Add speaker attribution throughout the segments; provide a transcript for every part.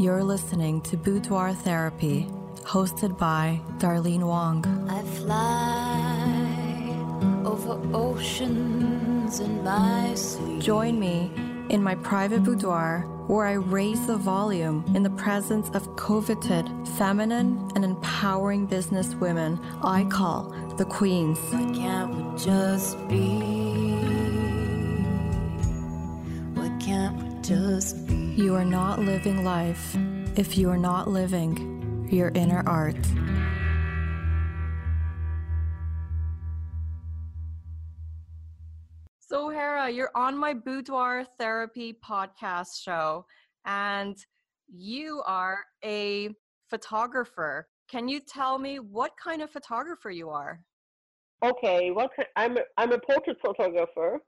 Speaker 1: You're listening to Boudoir Therapy, hosted by Darlene Wong.
Speaker 2: I fly over oceans in my sleep.
Speaker 1: Join me in my private boudoir where I raise the volume in the presence of coveted, feminine, and empowering business women I call the queens.
Speaker 2: Why can't we just be?
Speaker 1: You are not living life if you are not living your inner art. So, Hera, you're on my boudoir therapy podcast show, and you are a photographer. Can you tell me what kind of photographer you are?
Speaker 3: Okay, what ki- I'm a, I'm a portrait photographer,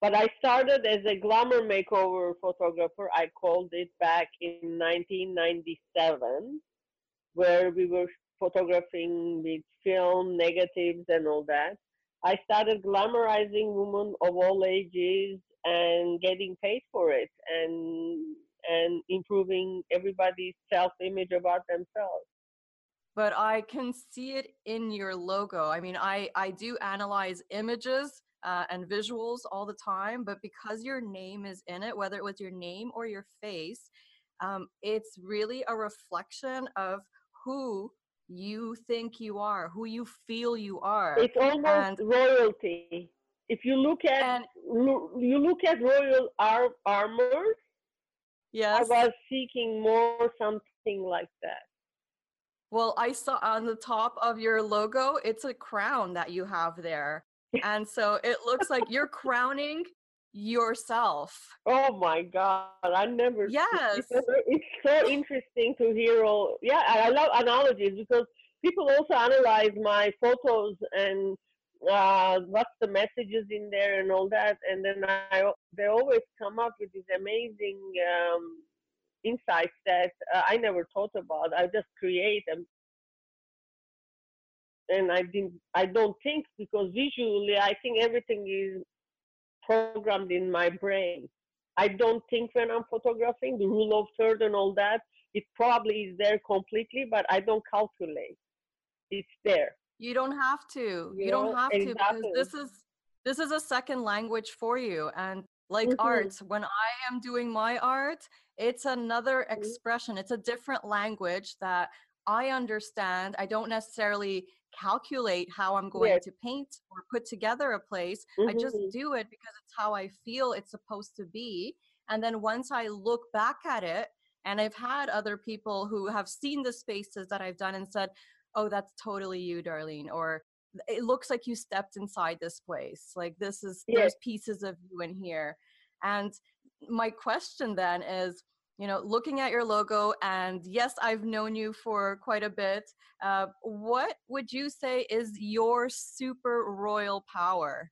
Speaker 3: but I started as a glamour makeover photographer. I called it back in 1997, where we were photographing with film negatives and all that. I started glamorizing women of all ages and getting paid for it and and improving everybody's self-image about themselves.
Speaker 1: But I can see it in your logo. I mean, I, I do analyze images uh, and visuals all the time, but because your name is in it, whether it was your name or your face, um, it's really a reflection of who you think you are, who you feel you are.
Speaker 3: It's almost
Speaker 1: And-
Speaker 3: royalty. If you look at
Speaker 1: And
Speaker 3: you look at royal ar- armor, I was seeking more something like that.
Speaker 1: well, I saw on the top of your logo, it's a crown that you have there. And so it looks like you're crowning yourself.
Speaker 3: Oh my God! I never.
Speaker 1: Yes.
Speaker 3: It's, so- interesting to hear all. Yeah, I love analogies because people also analyze my photos and uh, what's the messages in there and all that, and then I they always come up with these amazing um, insights that uh, I never thought about. I just create them. And I didn't. I don't think because visually, I think everything is programmed in my brain. I don't think when I'm photographing, the rule of third and all that, it probably is there completely, but I don't calculate. It's there.
Speaker 1: You don't have to. You,
Speaker 3: You
Speaker 1: don't
Speaker 3: know,
Speaker 1: have to because this is this is a second language for you. And like
Speaker 3: Mhm.
Speaker 1: art, when I am doing my art, it's another
Speaker 3: Mm-hmm.
Speaker 1: expression. It's a different language that I understand. I don't necessarily calculate how I'm going
Speaker 3: Yes.
Speaker 1: to paint or put together a place. I just
Speaker 3: Mhm.
Speaker 1: do it because it's how I feel it's supposed to be. And then once I look back at it, and I've had other people who have seen the spaces that I've done and said, oh, that's totally you, Darlene, or it looks like you stepped inside this place. Like this is,
Speaker 3: Yes.
Speaker 1: there's pieces of you in here. And my question then is, you know, looking at your logo, and yes, I've known you for quite a bit. Uh, what would you say is your super royal power?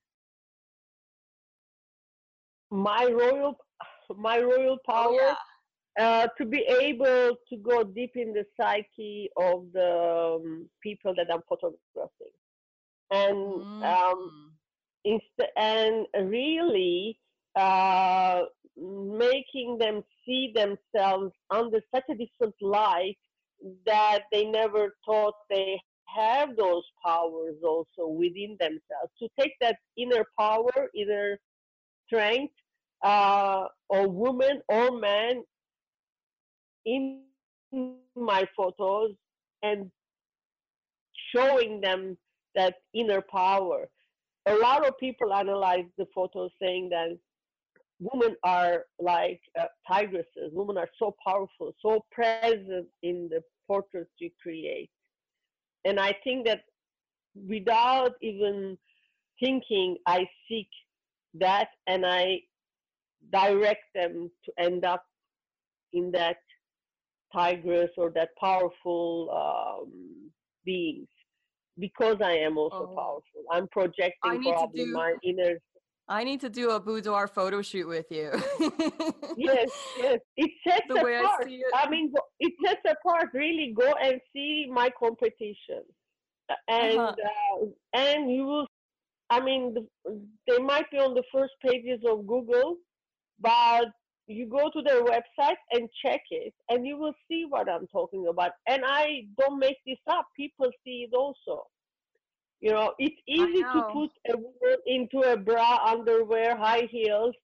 Speaker 3: My royal, my royal power
Speaker 1: Oh, yeah.
Speaker 3: uh, to be able to go deep in the psyche of the um, people that I'm photographing, and um,
Speaker 1: Mm.
Speaker 3: inst- and really uh, making them see themselves under such a different light that they never thought they have those powers also within themselves. To take that inner power, inner strength, uh, or woman or man in my photos and showing them that inner power a lot of people analyze the photos saying that women are like uh, tigresses. Women are so powerful, so present in the portraits you create. And I think that without even thinking, I seek that and I direct them to end up in that tigress or that powerful um, beings because I am also
Speaker 1: Oh.
Speaker 3: powerful. I'm projecting probably
Speaker 1: do-
Speaker 3: my inner.
Speaker 1: I need to do a boudoir photo shoot with you.
Speaker 3: Yes, yes. It sets
Speaker 1: The way I
Speaker 3: apart.
Speaker 1: see it.
Speaker 3: I mean, it sets apart. Really, go and see my competition, Uh, and
Speaker 1: Uh-huh.
Speaker 3: uh, and you will. I mean, the, they might be on the first pages of Google, but you go to their website and check it, and you will see what I'm talking about. And I don't make this up. People see it also. You know, it's easy to put a woman into a bra, underwear, high heels,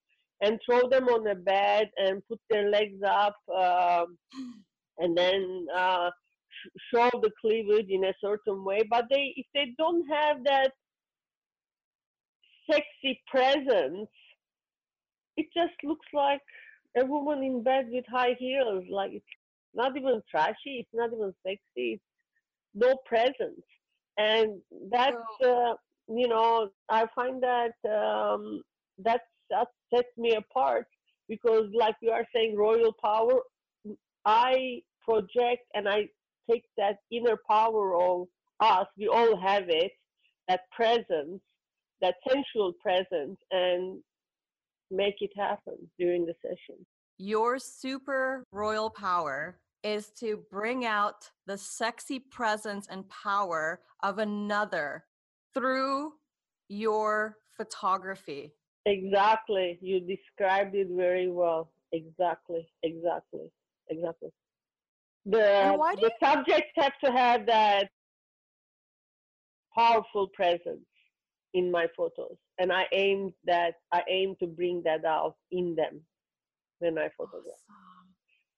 Speaker 3: and throw them on a bed and put their legs up, um, and then uh, show the cleavage in a certain way. But they, if they don't have that sexy presence, it just looks like a woman in bed with high heels. Like it's not even trashy. It's not even sexy. It's no presence, and that's uh, you know I find that um, that's that sets me apart because, like you are saying, royal power. I project and I take that inner power of us. We all have it. That presence, that sensual presence, and make it happen during the session.
Speaker 1: Your super royal power is to bring out the sexy presence and power of another through your photography.
Speaker 3: Exactly. You described it very well. Exactly. Exactly. Exactly. The, the you- subjects have to have that powerful presence in my photos and i aim that i aim to bring that out in them when i oh, photograph awesome.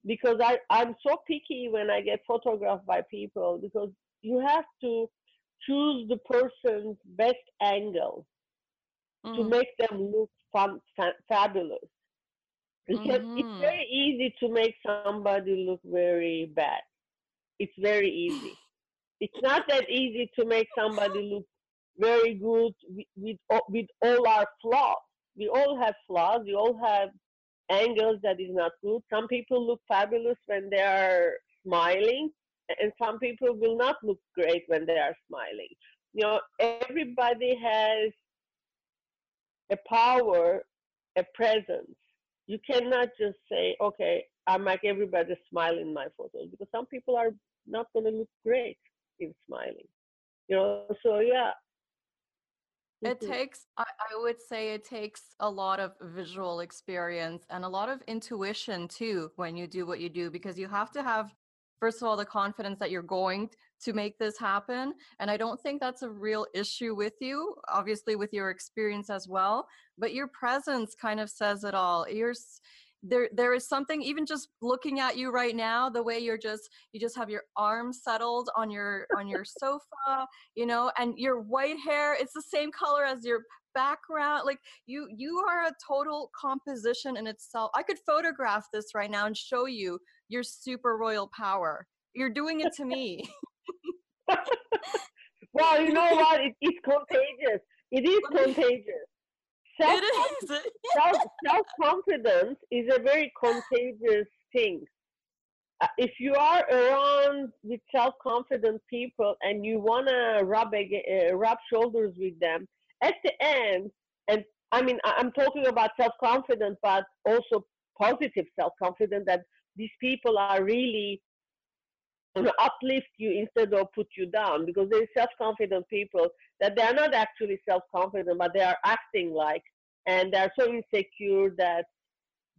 Speaker 3: Because i i'm so picky when i get photographed by people because you have to choose the person's best angle mm. to make them look fun, fa- fabulous because mm-hmm. it's very easy to make somebody look very bad it's very easy it's not that easy to make somebody look very good with, with, with all our flaws. We all have flaws. We all have angles that is not good. Some people look fabulous when they are smiling, and some people will not look great when they are smiling. You know, everybody has a power, a presence. You cannot just say, okay, I make everybody smile in my photos because some people are not going to look great in smiling. You know, so yeah,
Speaker 1: it mm-hmm. takes, I, I would say, it takes a lot of visual experience and a lot of intuition too when you do what you do because you have to have, first of all, the confidence that you're going to make this happen. And I don't think that's a real issue with you, obviously, with your experience as well. But your presence kind of says it all. You're, there there is something even just looking at you right now the way you're just you just have your arms settled on your on your sofa you know and your white hair it's the same color as your background like you you are a total composition in itself. I could photograph this right now and show you your super royal power. You're doing it to me.
Speaker 3: Well you know what? It, it's contagious. It is contagious self,
Speaker 1: it is.
Speaker 3: self, confidence is a very contagious thing. Uh, if you are around with self confident people and you want to rub, uh, rub shoulders with them, at the end, and I mean, I'm talking about self confidence, but also positive self confidence that these people are really uplift you instead of put you down because there's self-confident people that they're not actually self-confident but they are acting like and they're so insecure that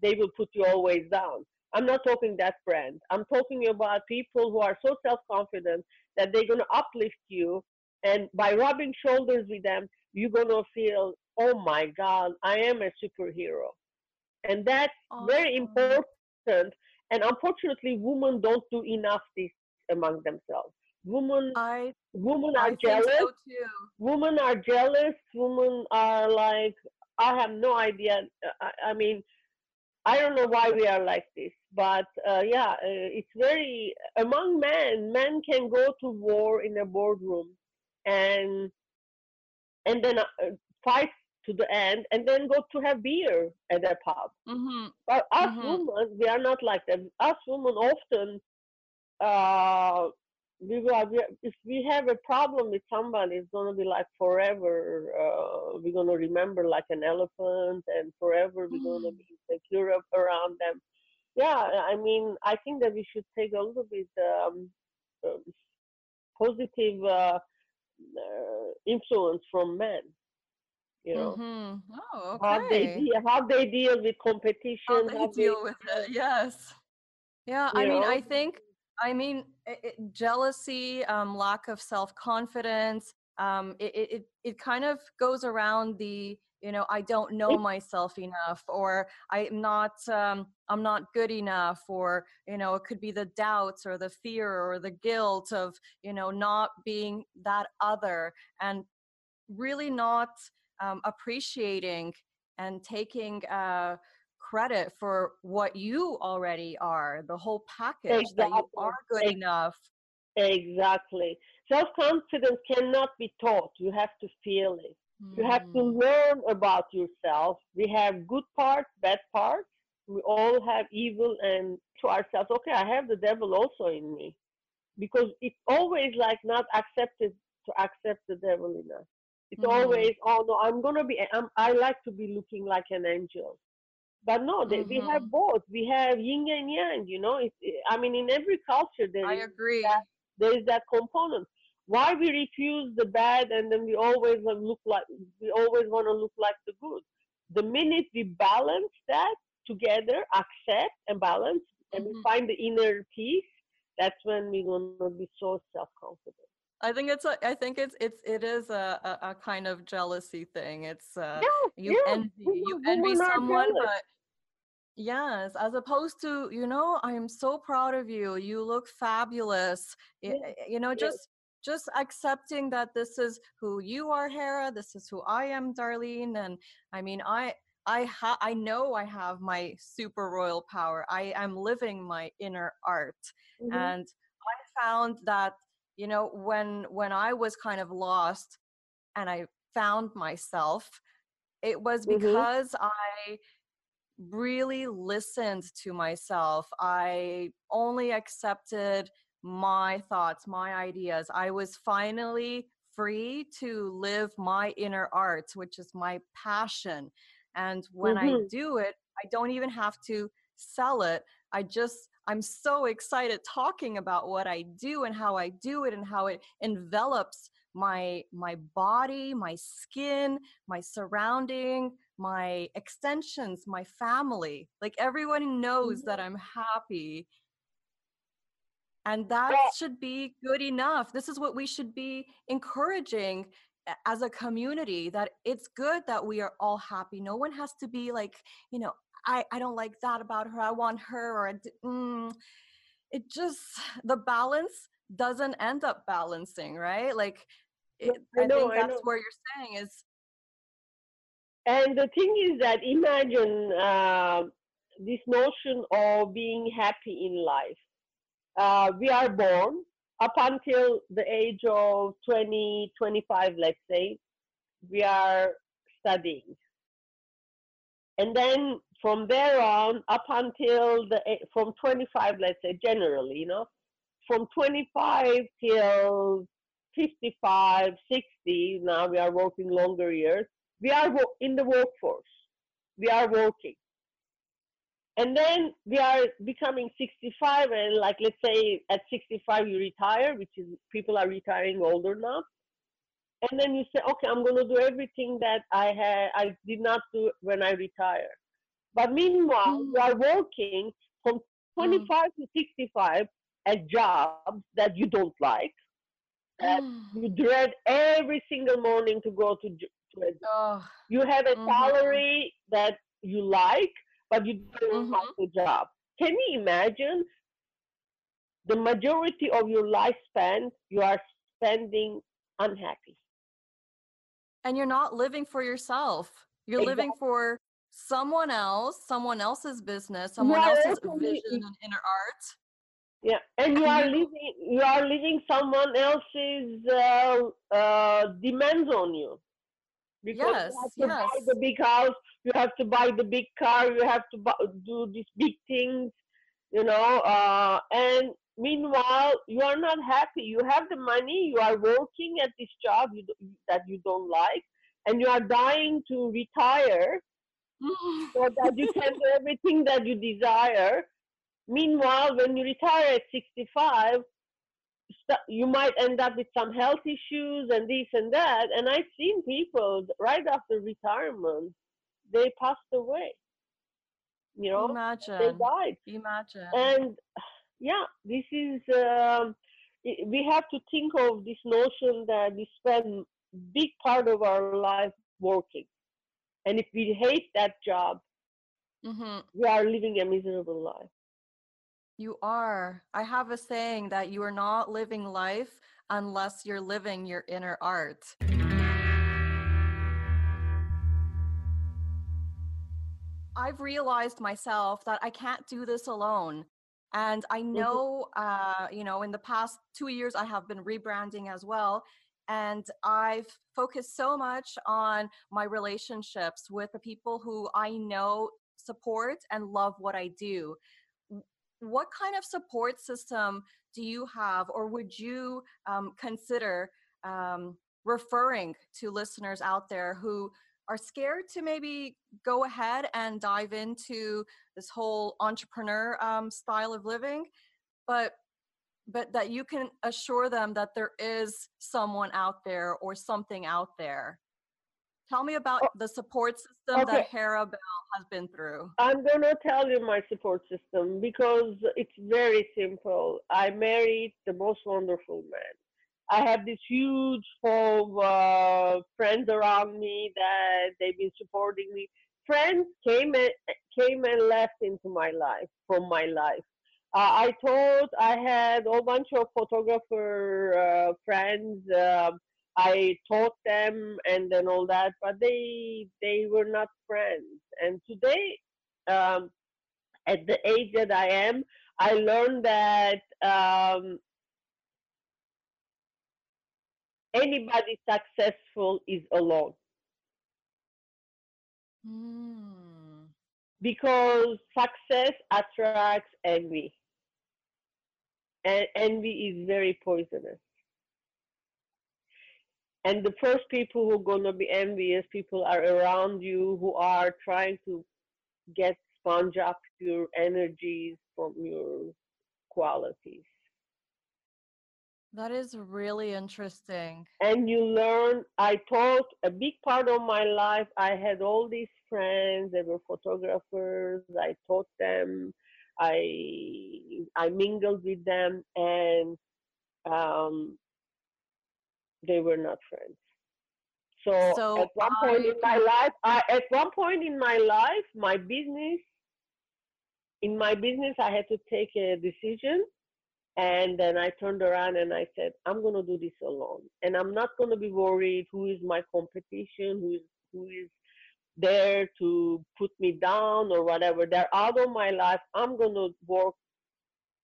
Speaker 3: they will put you always down. I'm not talking that brand. I'm talking about people who are so self-confident that they're going to uplift you and by rubbing shoulders with them you're going to feel oh my god i am a superhero. And that's very important and unfortunately women don't do enough this among themselves. Women,
Speaker 1: I,
Speaker 3: women are I jealous. So women are jealous. Women are like, I have no idea. I, I mean, I don't know why we are like this, but uh, yeah, uh, it's very among men. Men can go to war in a boardroom, and and then uh, fight to the end, and then go to have beer at a pub.
Speaker 1: Mm-hmm.
Speaker 3: But us
Speaker 1: mm-hmm.
Speaker 3: women, we are not like that. Us women often uh, we will, if we have a problem with somebody, it's going to be like forever. Uh, we're going to remember like an elephant, and forever we're going to mm. be secure around them. Yeah, I mean, I think that we should take a little bit um, uh, positive uh, uh, influence from men. You know
Speaker 1: Mhm. Oh,
Speaker 3: how they deal, how they deal with
Speaker 1: How
Speaker 3: competition,
Speaker 1: they
Speaker 3: how they
Speaker 1: deal with it. Yes. Yeah, I
Speaker 3: you
Speaker 1: mean. I think, I mean, i i jealousy, um, lack of self-confidence, um, it, it, it it kind of goes around the, you know, I don't know myself enough, or I'm not, um, I'm not good enough, or, you know, it could be the doubts or the fear or the guilt of, you know, not being that other and really not um, appreciating and taking uh, credit for what you already are, the whole package that you are
Speaker 3: exactly.
Speaker 1: good enough.
Speaker 3: Exactly. Self confidence cannot be taught. You have to feel it. You have to
Speaker 1: Mm,
Speaker 3: learn about yourself. We have good parts, bad parts. We all have evil and to ourselves, okay, I have the devil also in me. Because it's always like not accepted to accept the devil in us. It's
Speaker 1: mm,
Speaker 3: always, oh no, I'm gonna be I'm, I like to be looking like an angel. But no, they, we have both. We have yin and yang, you know. It's, I mean, in every culture there
Speaker 1: I
Speaker 3: is that
Speaker 1: agree.
Speaker 3: there is that component. Why we refuse the bad and then we always want to look like we always want to look like the good. The minute we balance that together, accept and balance, and we
Speaker 1: Mhm.
Speaker 3: find the inner peace, that's when we're gonna be so self confident.
Speaker 1: I think it's a, I think it's it's it is a, a, a kind of jealousy thing. It's uh
Speaker 3: Yeah,
Speaker 1: you
Speaker 3: yeah.
Speaker 1: envy you envy someone,
Speaker 3: jealous?
Speaker 1: but Yes, as opposed to, you know, I am so proud of you. You look fabulous.
Speaker 3: Yes,
Speaker 1: You know, just just accepting that this is who you are, Hera. This is who I am, Darlene. And I mean, I I ha- I know I have my super royal power. I am living my inner art,
Speaker 3: hmm
Speaker 1: and I found that you know when when I was kind of lost and I found myself, it was
Speaker 3: hmm
Speaker 1: because I really listened to myself. I only accepted my thoughts, my ideas. I was finally free to live my inner art, which is my passion. And when I
Speaker 3: hmm
Speaker 1: do it, I don't even have to sell it. I just, I'm so excited talking about what I do and how I do it and how it envelops my my body my skin my surrounding my extensions, my family. Like everyone knows that I'm happy. And that
Speaker 3: Yeah,
Speaker 1: should be good enough. This is what we should be encouraging as a community that it's good that we are all happy. No one has to be like, you know, I, I don't like that about her. I want her or mm, it just the balance doesn't end up balancing, right? Like it,
Speaker 3: I
Speaker 1: I
Speaker 3: know,
Speaker 1: think
Speaker 3: I
Speaker 1: that's
Speaker 3: know.
Speaker 1: where you're saying is
Speaker 3: And the thing is that imagine uh, this notion of being happy in life. Uh, we are born up until the age of 20, 25, let's say, we are studying. And then from there on, up until the from 25, let's say, generally, you know, from 25 till 55, 60, now we are working longer years, we are in the workforce. We are working. And then we are becoming 65, and like, let's say at 65 you retire, which is people are retiring older now. And then you say, okay, I'm going to do everything that I had, I did not do when I retire. But meanwhile, you
Speaker 1: mm,
Speaker 3: are working from
Speaker 1: mm,
Speaker 3: 25 to 65 at jobs that you don't like that
Speaker 1: mm.
Speaker 3: you dread every single morning to go to, j- to a job.
Speaker 1: oh,
Speaker 3: You have a
Speaker 1: mhm.
Speaker 3: salary that you like, but you don't like
Speaker 1: Mhm.
Speaker 3: the job. Can you imagine the majority of your lifespan you are spending unhappy?
Speaker 1: And you're not living for yourself. You're living for someone else, someone else's business, someone
Speaker 3: are
Speaker 1: else's vision and inner art.
Speaker 3: yeah, and you are living you are living someone else's uh, uh, demands on you. Because you have to buy the big house, you have to buy the big car, you have to bu- do these big things, you know. Uh, and meanwhile, you are not happy. You have the money, you are working at this job you, do- that you don't like, and you are dying to retire so that you can do everything that you desire. Meanwhile, when you retire at 65, st- you might end up with some health issues and this and that. And I've seen people right after retirement, they passed away. You know,
Speaker 1: Imagine.
Speaker 3: they died.
Speaker 1: Imagine.
Speaker 3: And yeah, this is. Um, we have to think of this notion that we spend big part of our life working, and if we hate that job,
Speaker 1: hmm
Speaker 3: we are living a miserable life.
Speaker 1: You are. I have a saying that you are not living life unless you're living your inner art. I've realized myself that I can't do this alone. And I know, uh, you know, in the past two years, I have been rebranding as well. And I've focused so much on my relationships with the people who I know support and love what I do. What kind of support system do you have, or would you um, consider um, referring to listeners out there who are scared to maybe go ahead and dive into this whole entrepreneur um, style of living, but but that you can assure them that there is someone out there or something out there. Tell me about
Speaker 3: Oh,
Speaker 1: the support system
Speaker 3: okay.
Speaker 1: that Hera Bell has been through.
Speaker 3: I'm gonna tell you my support system because it's very simple. I married the most wonderful man. I have this huge of uh, friends around me that they've been supporting me. Friends came and came and left into my life from my life. Uh, I thought I had a whole bunch of photographer uh, friends. Um I taught them and then all that, but they they were not friends. And today, um, at the age that I am, I learned that um, anybody successful is alone
Speaker 1: Mm.
Speaker 3: because success attracts envy, and envy is very poisonous. And the first people who are going to be envious people are around you who are trying to get sponge up your energies from your qualities.
Speaker 1: That is really interesting.
Speaker 3: and you learn i taught a big part of my life i had all these friends they were photographers i taught them i i mingled with them and um, they were not friends so,
Speaker 1: So
Speaker 3: at one point in my life I, at one point in my life my business in my business i had to take a decision and then I turned around and I said, I'm going to do this alone. And I'm not going to be worried who is my competition, who is, who is there to put me down or whatever. They're out of my life. I'm going to work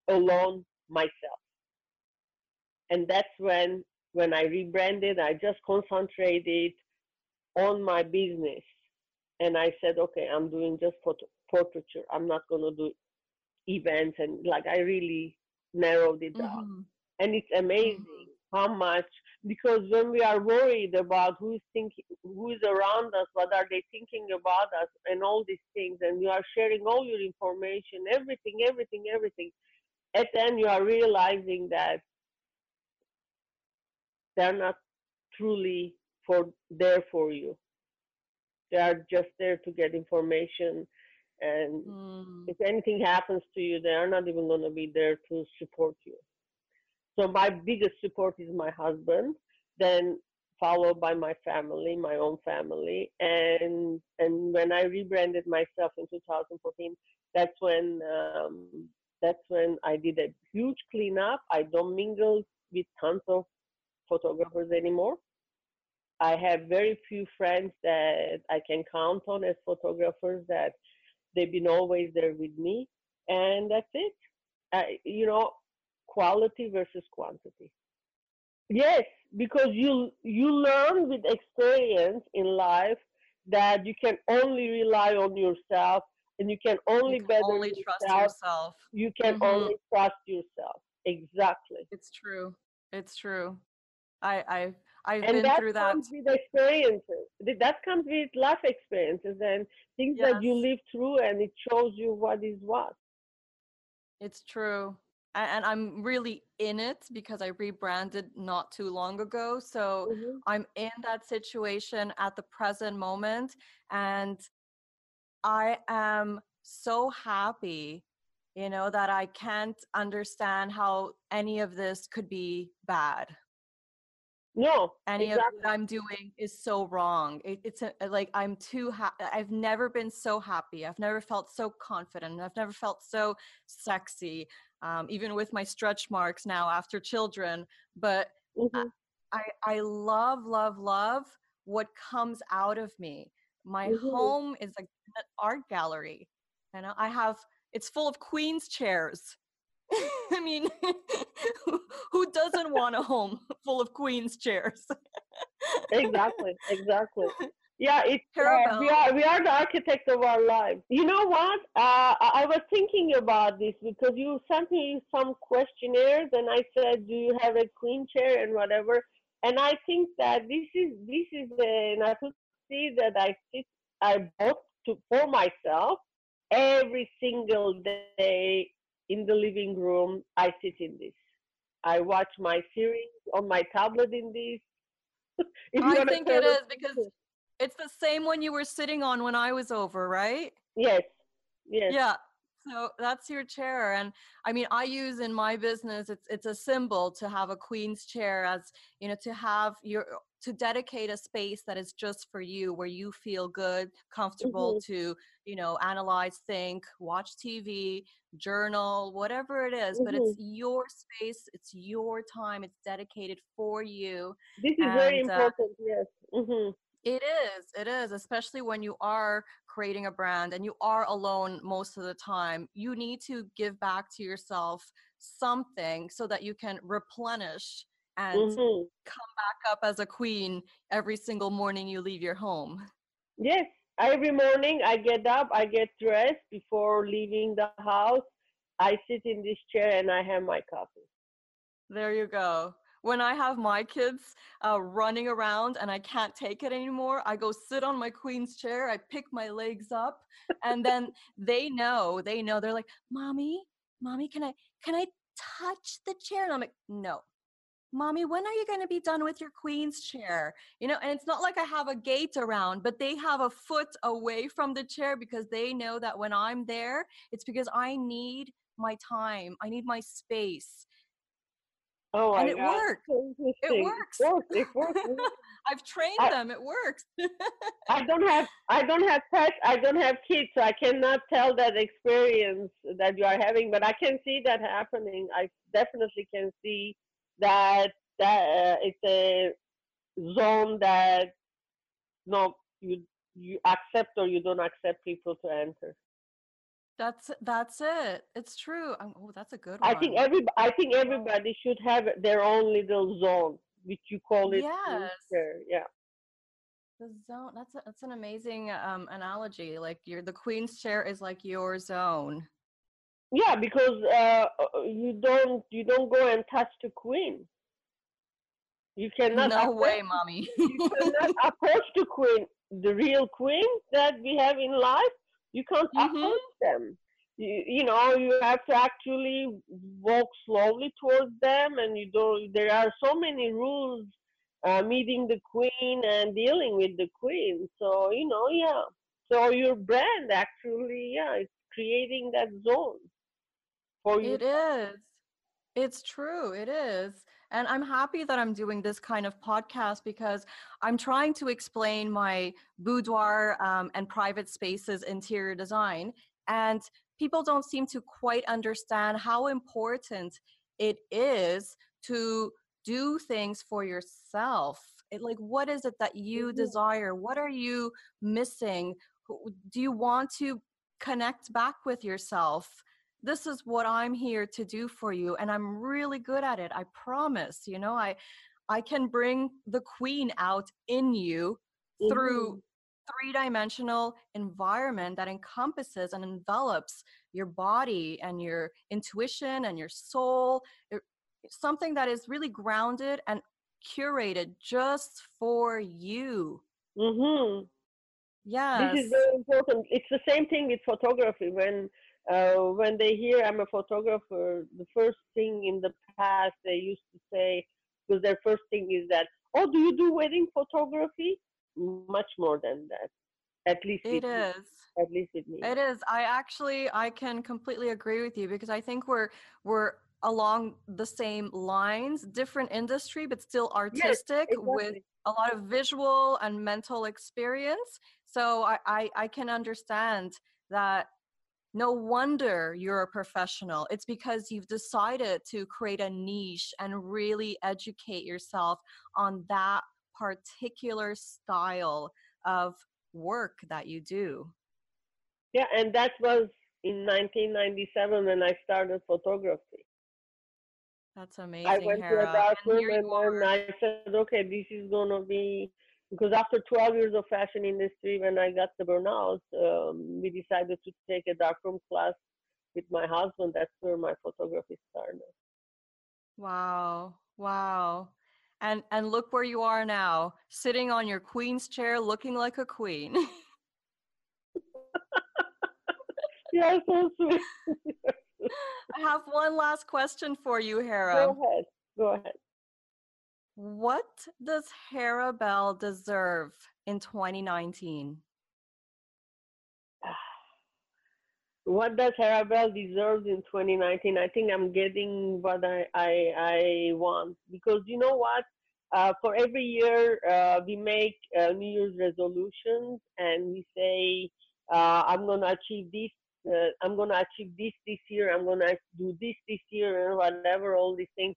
Speaker 3: alone myself. And that's when, when I rebranded, I just concentrated on my business. And I said, okay, I'm doing just photo, portraiture. I'm not going to do events. And like, I really narrowed it down
Speaker 1: Mhm.
Speaker 3: and it's amazing how much because when we are worried about who's thinking who is around us what are they thinking about us and all these things and you are sharing all your information everything everything everything at the end you are realizing that they're not truly for there for you they are just there to get information and
Speaker 1: Mm.
Speaker 3: if anything happens to you, they are not even going to be there to support you. So my biggest support is my husband, then followed by my family, my own family, and and when I rebranded myself in 2014, that's when um, that's when I did a huge cleanup. I don't mingle with tons of photographers anymore. I have very few friends that I can count on as photographers that they've been always there with me and that's it you know quality versus quantity yes because you you learn with experience in life that you can only rely on yourself and you can only
Speaker 1: You can
Speaker 3: better
Speaker 1: only trust
Speaker 3: yourself.
Speaker 1: yourself.
Speaker 3: you can
Speaker 1: Mhm.
Speaker 3: only trust yourself exactly
Speaker 1: It's true. It's true. I I've I've
Speaker 3: and
Speaker 1: been
Speaker 3: that
Speaker 1: through that.
Speaker 3: comes with experiences that comes with life experiences and things that you live through and it shows you what is what
Speaker 1: It's true. and I'm really in it because I rebranded not too long ago. So
Speaker 3: Mhm.
Speaker 1: I'm in that situation at the present moment. And I am so happy, you know, that I can't understand how any of this could be bad.
Speaker 3: No,
Speaker 1: Any
Speaker 3: exactly.
Speaker 1: of what I'm doing is so wrong. It, it's a, like I'm too happy. I've never been so happy. I've never felt so confident. I've never felt so sexy, um, even with my stretch marks now after children. But
Speaker 3: Mhm.
Speaker 1: I, I love, love, love what comes out of me. My
Speaker 3: Mhm.
Speaker 1: home is like an art gallery, and I have it's full of queen's chairs. I mean, who- doesn't want a home full of queen's chairs?
Speaker 3: exactly, exactly. Yeah, it's uh, we are we are the architect of our lives. You know what? Uh, I I was thinking about this because you sent me some questionnaires, and I said, "Do you have a queen chair and whatever?" And I think that this is this is the see that I sit I bought to for myself every single day in the living room. I sit in this. I watch my series on my tablet in this.
Speaker 1: I think it is because it's the same one you were sitting on when I was over, right?
Speaker 3: Yes. Yes.
Speaker 1: Yeah. So that's your chair. And I mean, I use in my business, it's it's a symbol to have a queen's chair as, you know, to have your to dedicate a space that is just for you where you feel good, comfortable
Speaker 3: Mhm.
Speaker 1: to, you know, analyze, think, watch TV, journal, whatever it is, but it's your space, it's your time, it's dedicated for you.
Speaker 3: This is very
Speaker 1: And, uh,
Speaker 3: important. Yes. hmm
Speaker 1: It is. It is, especially when you are creating a brand and you are alone most of the time. You need to give back to yourself something so that you can replenish and
Speaker 3: hmm
Speaker 1: back up as a queen every single morning you leave your home.
Speaker 3: Yes. Every morning I get up, I get dressed before leaving the house. I sit in this chair and I have my coffee.
Speaker 1: There you go. When I have my kids uh, running around and I can't take it anymore, I go sit on my queen's chair. I pick my legs up, and then they know. They know. They're like, "Mommy, mommy, can I can I touch the chair?" And I'm like, "No, mommy. When are you going to be done with your queen's chair?" You know. And it's not like I have a gate around, but they have a foot away from the chair because they know that when I'm there, it's because I need my time. I need my space.
Speaker 3: Oh
Speaker 1: And it.
Speaker 3: So interesting.
Speaker 1: works.
Speaker 3: It works. It works.
Speaker 1: I've trained
Speaker 3: I-
Speaker 1: them. It works.
Speaker 3: I don't have I don't have pets. I don't have kids, so I cannot tell that experience that you are having. But I can see that happening. I definitely can see that that uh, it's a zone that no you you accept or you don't accept people to enter.
Speaker 1: that's that's it. It's true. Um, oh, that's a good one.
Speaker 3: I think every I think everybody should have their own little zone, which you call it.
Speaker 1: Yes.
Speaker 3: Yeah.
Speaker 1: the zone. That's a, that's an amazing um, analogy. Like your the queen's chair is like your zone.
Speaker 3: Yeah, because uh, uh, you don't you don't go and touch the queen. You cannot
Speaker 1: no
Speaker 3: approach,
Speaker 1: way, mommy.
Speaker 3: you cannot approach the queen, the real queen that we have in life. You can't
Speaker 1: Mhm.
Speaker 3: approach them. You, you know, you have to actually walk slowly towards them, and you don't. There are so many rules uh, meeting the queen and dealing with the queen. So you know, yeah. So your brand actually, yeah, it's creating that zone for you.
Speaker 1: It is. It's true. It is. And I'm happy that I'm doing this kind of podcast because I'm trying to explain my boudoir um, and private spaces interior design. And people don't seem to quite understand how important it is to do things for yourself. It, like, what is it that you
Speaker 3: Mhm.
Speaker 1: desire? What are you missing? Do you want to connect back with yourself? This is what i'm here to do for you and i'm really good at it i promise you know i i can bring the queen out in you through
Speaker 3: Mhm.
Speaker 1: three-dimensional environment that encompasses and envelops your body and your intuition and your soul It- something that is really grounded and curated just for you
Speaker 3: Mhm.
Speaker 1: yes
Speaker 3: This is very important. It's the same thing with photography. When uh, when they hear I'm a photographer, the first thing in the past they used to say, because their first thing is that, oh, do you do wedding photography? Much more than that. At least
Speaker 1: it is.
Speaker 3: Me. At least with me.
Speaker 1: It is. I actually I can completely agree with you because I think we're we're along the same lines, different industry, but still artistic
Speaker 3: yes, exactly.
Speaker 1: with a lot of visual and mental experience. So I, I, I can understand that no wonder you're a professional. It's because you've decided to create a niche and really educate yourself on that particular style of work that you do.
Speaker 3: Yeah, and that was in 1997 when I started photography.
Speaker 1: That's amazing.
Speaker 3: I went
Speaker 1: Hera.
Speaker 3: to a dark
Speaker 1: and
Speaker 3: and then I said, okay, this is gonna be because after 12 years of fashion industry, when I got the burnout, um, we decided to take a darkroom class with my husband. That's where my photography started.
Speaker 1: Wow, wow, and and look where you are now, sitting on your queen's chair, looking like a queen.
Speaker 3: yeah, so sweet.
Speaker 1: I have one last question for you, Hera.
Speaker 3: Go ahead. Go ahead.
Speaker 1: What does Hera Bell deserve in 2019?
Speaker 3: What does Hera Bell deserve in 2019? I think I'm getting what I, I, I want because you know what? Uh, for every year, uh, we make uh, New Year's resolutions and we say, uh, I'm going to achieve this uh, I'm going to achieve this this year, I'm going to do this this year, and whatever, all these things.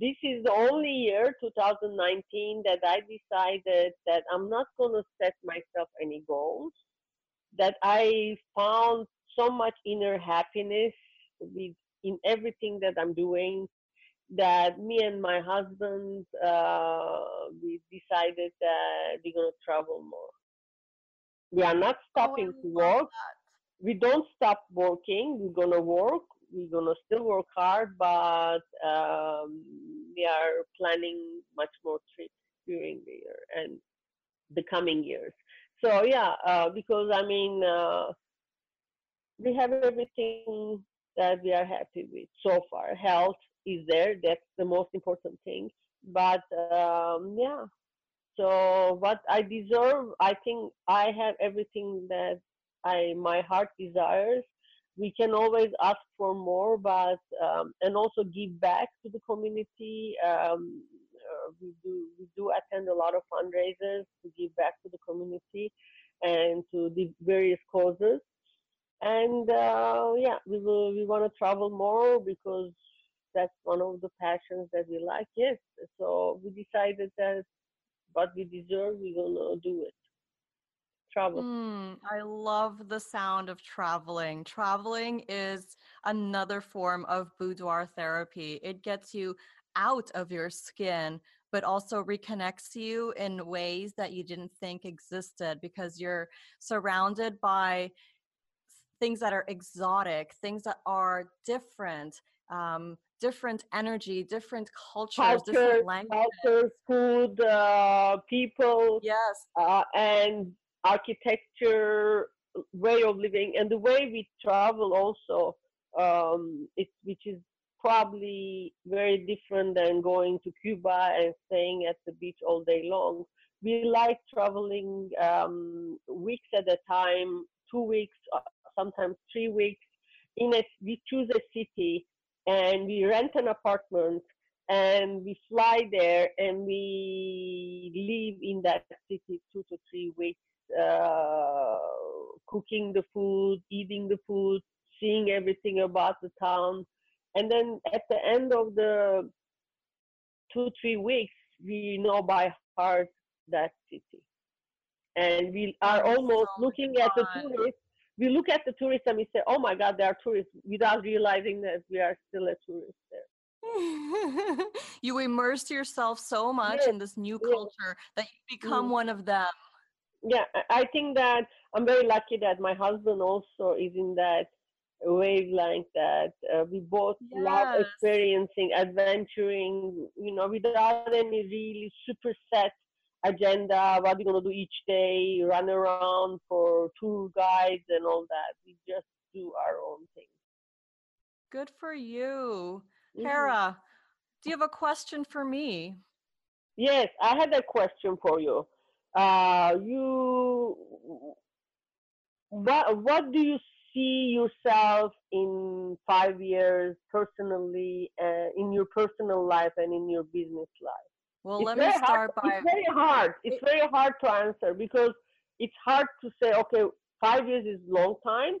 Speaker 3: This is the only year, 2019, that I decided that I'm not going to set myself any goals, that I found so much inner happiness with, in everything that I'm doing that me and my husband uh, we decided that we're going to travel more. We are not oh, stopping oh, to work. That we don't stop working. We're gonna work. We're gonna still work hard, but um, we are planning much more trips during the year and the coming years. So yeah, uh, because I mean, uh, we have everything that we are happy with so far. Health is there. That's the most important thing. But um, yeah, so what I deserve, I think I have everything that I my heart desires. We can always ask for more, but um, and also give back to the community. Um, uh, we do we do attend a lot of fundraisers to give back to the community and to the various causes. And uh, yeah, we will we want to travel more because that's one of the passions that we like. Yes, so we decided that what we deserve, we're gonna do it travel.
Speaker 1: Mm, I love the sound of traveling. Traveling is another form of boudoir therapy. It gets you out of your skin, but also reconnects you in ways that you didn't think existed because you're surrounded by things that are exotic, things that are different. Um, different energy, different cultures, Culture, different languages,
Speaker 3: cultures, food, uh, people,
Speaker 1: yes,
Speaker 3: uh, and architecture, way of living, and the way we travel also, um, which is probably very different than going to Cuba and staying at the beach all day long. We like traveling um, weeks at a time, two weeks, uh, sometimes three weeks. In a, we choose a city and we rent an apartment and we fly there and we live in that city two to three weeks uh, cooking the food, eating the food, seeing everything about the town. And then at the end of the two, three weeks, we know by heart that city. And we are almost looking fun. at the tourists. We look at the tourists and we say, oh my God, they are tourists, without realizing that we are still a tourist there.
Speaker 1: you immerse yourself so much yes. in this new culture yes. that you become mm. one of them
Speaker 3: yeah, I think that I'm very lucky that my husband also is in that wavelength that uh, we both yes. love experiencing, adventuring, you know, without any really super set agenda, what we're going to do each day, run around for tour guides and all that. We just do our own thing.
Speaker 1: Good for you.
Speaker 3: Mhm.
Speaker 1: Hera, do you have a question for me?
Speaker 3: Yes, I had a question for you. Uh, you, what what do you see yourself in five years personally, uh, in your personal life and in your business life?
Speaker 1: Well,
Speaker 3: It's
Speaker 1: let me
Speaker 3: very hard-
Speaker 1: start by
Speaker 3: It's very hard. It's very hard to answer because it's hard to say. Okay, five years is long time,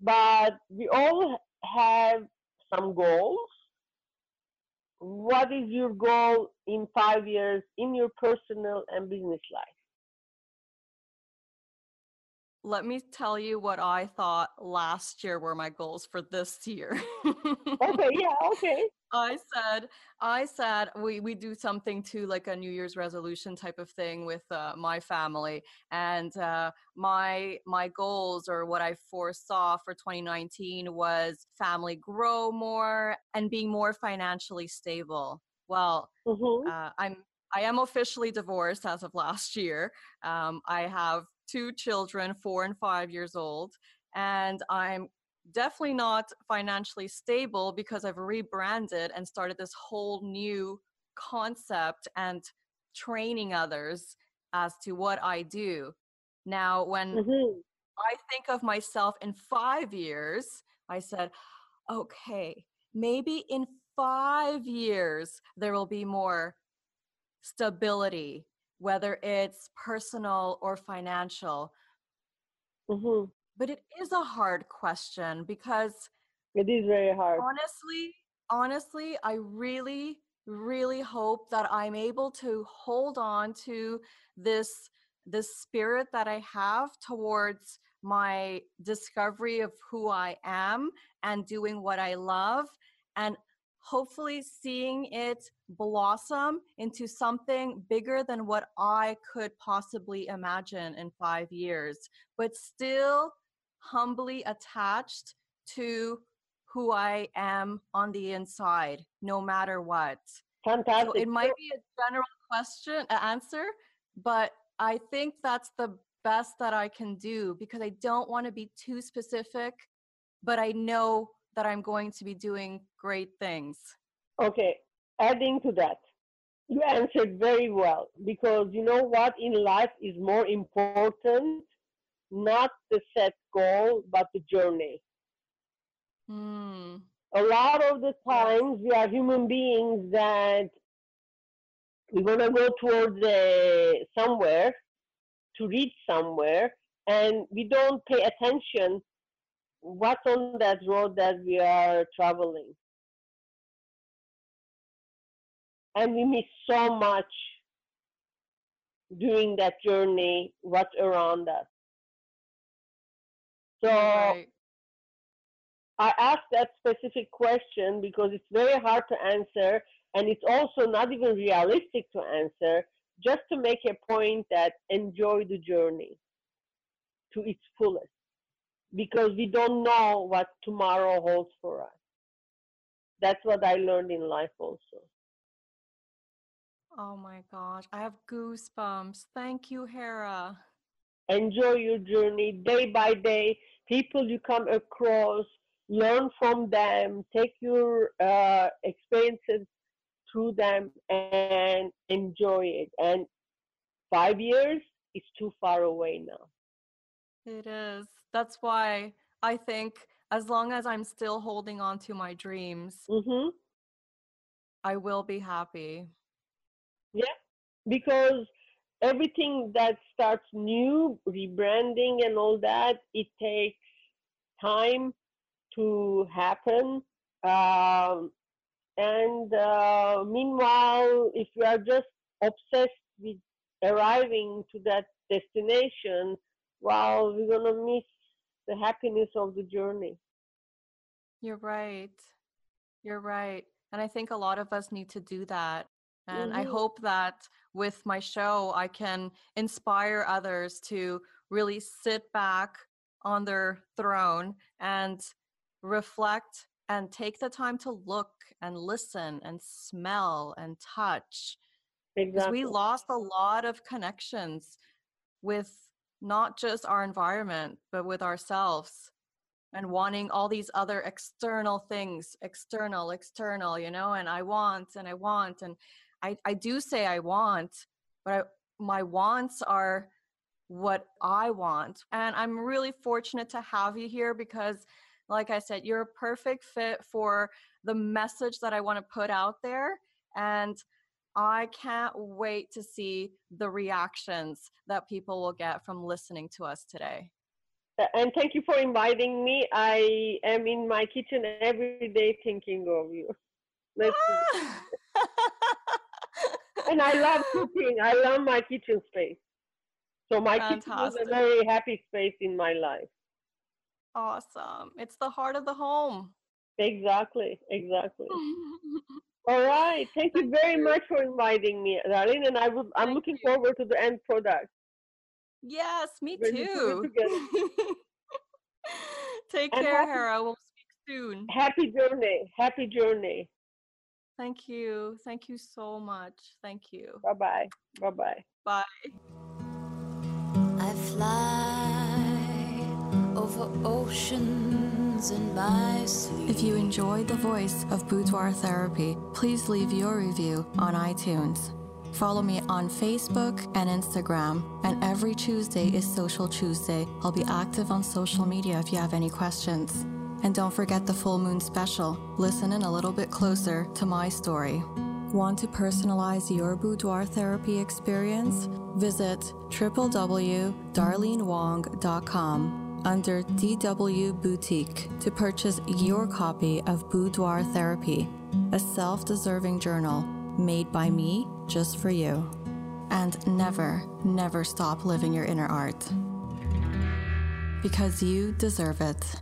Speaker 3: but we all have some goals. What is your goal in five years in your personal and business life?
Speaker 1: Let me tell you what I thought last year were my goals for this year.
Speaker 3: Okay, yeah, okay.
Speaker 1: I said, I said we we do something to like a New Year's resolution type of thing with uh, my family, and uh, my my goals or what I foresaw for 2019 was family grow more and being more financially stable. Well,
Speaker 3: hmm
Speaker 1: uh, I'm I am officially divorced as of last year. Um, I have two children, four and five years old, and I'm definitely not financially stable because I've rebranded and started this whole new concept and training others as to what I do. Now, when
Speaker 3: hmm
Speaker 1: I think of myself in five years, I said, okay, maybe in five years there will be more stability, whether it's personal or financial.
Speaker 3: hmm
Speaker 1: But it is a hard question because
Speaker 3: It is very hard.
Speaker 1: honestly, honestly, I really, really hope that I'm able to hold on to this this spirit that I have towards my discovery of who I am and doing what I love and hopefully seeing it blossom into something bigger than what I could possibly imagine in 5 years but still humbly attached to who I am on the inside, no matter what. So
Speaker 3: Fantastic.
Speaker 1: it might be a general question, answer, but I think that's the best that I can do because I don't want to be too specific, but I know that I'm going to be doing great things.
Speaker 3: Okay, adding to that, you answered very well because you know what in life is more important, not the set goal, but the journey.
Speaker 1: Hmm.
Speaker 3: A lot of the times we are human beings that we want to go towards uh, somewhere to reach somewhere, and we don't pay attention what's on that road that we are traveling. And we miss so much during that journey what's around us. So
Speaker 1: right.
Speaker 3: i asked that specific question because it's very hard to answer and it's also not even realistic to answer just to make a point that enjoy the journey to its fullest because we don't know what tomorrow holds for us. That's what i learned in life also
Speaker 1: Oh my gosh, I have goosebumps. Thank you, Hera.
Speaker 3: enjoy your journey day by day people you come across learn from them take your uh, experiences through them and enjoy it and five years is too far away now
Speaker 1: It is. That's why I think as long as I'm still holding on to my dreams,
Speaker 3: hmm
Speaker 1: I will be happy.
Speaker 3: Because everything that starts new rebranding and all that it takes time to happen um, and uh, meanwhile if you are just obsessed with arriving to that destination well we're going to miss the happiness of the journey
Speaker 1: You're right. You're right. And I think a lot of us need to do that. And I
Speaker 3: Mhm.
Speaker 1: hope that with my show, I can inspire others to really sit back on their throne and reflect and take the time to look and listen and smell and touch. Because
Speaker 3: exactly
Speaker 1: we lost a lot of connections with not just our environment, but with ourselves. and wanting all these other external things external external you know and i want and i want and i i do say i want but I, my wants are what i want and i'm really fortunate to have you here because like i said you're a perfect fit for the message that i want to put out there and I can't wait to see the reactions that people will get from listening to us today.
Speaker 3: And thank you for inviting me. I am in my kitchen every day thinking of you. and I love cooking. I love my kitchen space. So my Fantastic. kitchen is a very happy space in my life.
Speaker 1: Awesome. It's the heart of the home.
Speaker 3: Exactly. Exactly. All right. Thank you very much for inviting me, darling. And I will, I'm Thank looking you. forward to the end product.
Speaker 1: Yes, me too. Take and care, happy, Hera. We'll speak soon.
Speaker 3: Happy journey. Happy journey.
Speaker 1: Thank you. Thank you so much. Thank you.
Speaker 3: Bye-bye. Bye-bye.
Speaker 1: Bye.
Speaker 2: I fly over oceans in my sleep.
Speaker 4: If you enjoyed the voice of boudoir therapy, please leave your review on iTunes. Follow me on Facebook and Instagram. And every Tuesday is Social Tuesday. I'll be active on social media if you have any questions. And don't forget the full moon special. Listen in a little bit closer to my story. Want to personalize your boudoir therapy experience? Visit www.darlenewong.com under DW Boutique to purchase your copy of Boudoir Therapy, a self deserving journal made by me just for you. And never, never stop living your inner art. Because you deserve it.